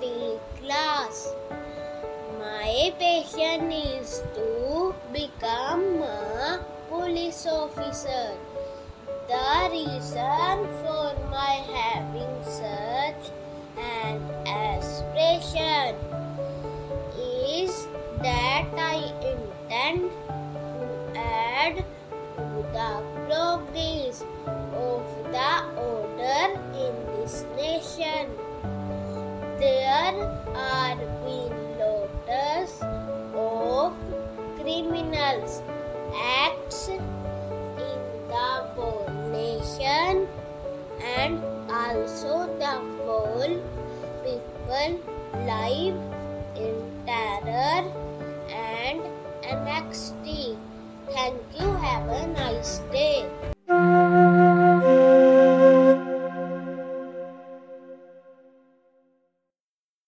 the class. My passion is to become a police officer. The reason for my having such an aspiration is that I intend to add to the progress of the order in this nation. There are lots of criminals acts in the whole nation and also the whole people live in terror and anxiety. Thank you. Have a nice day.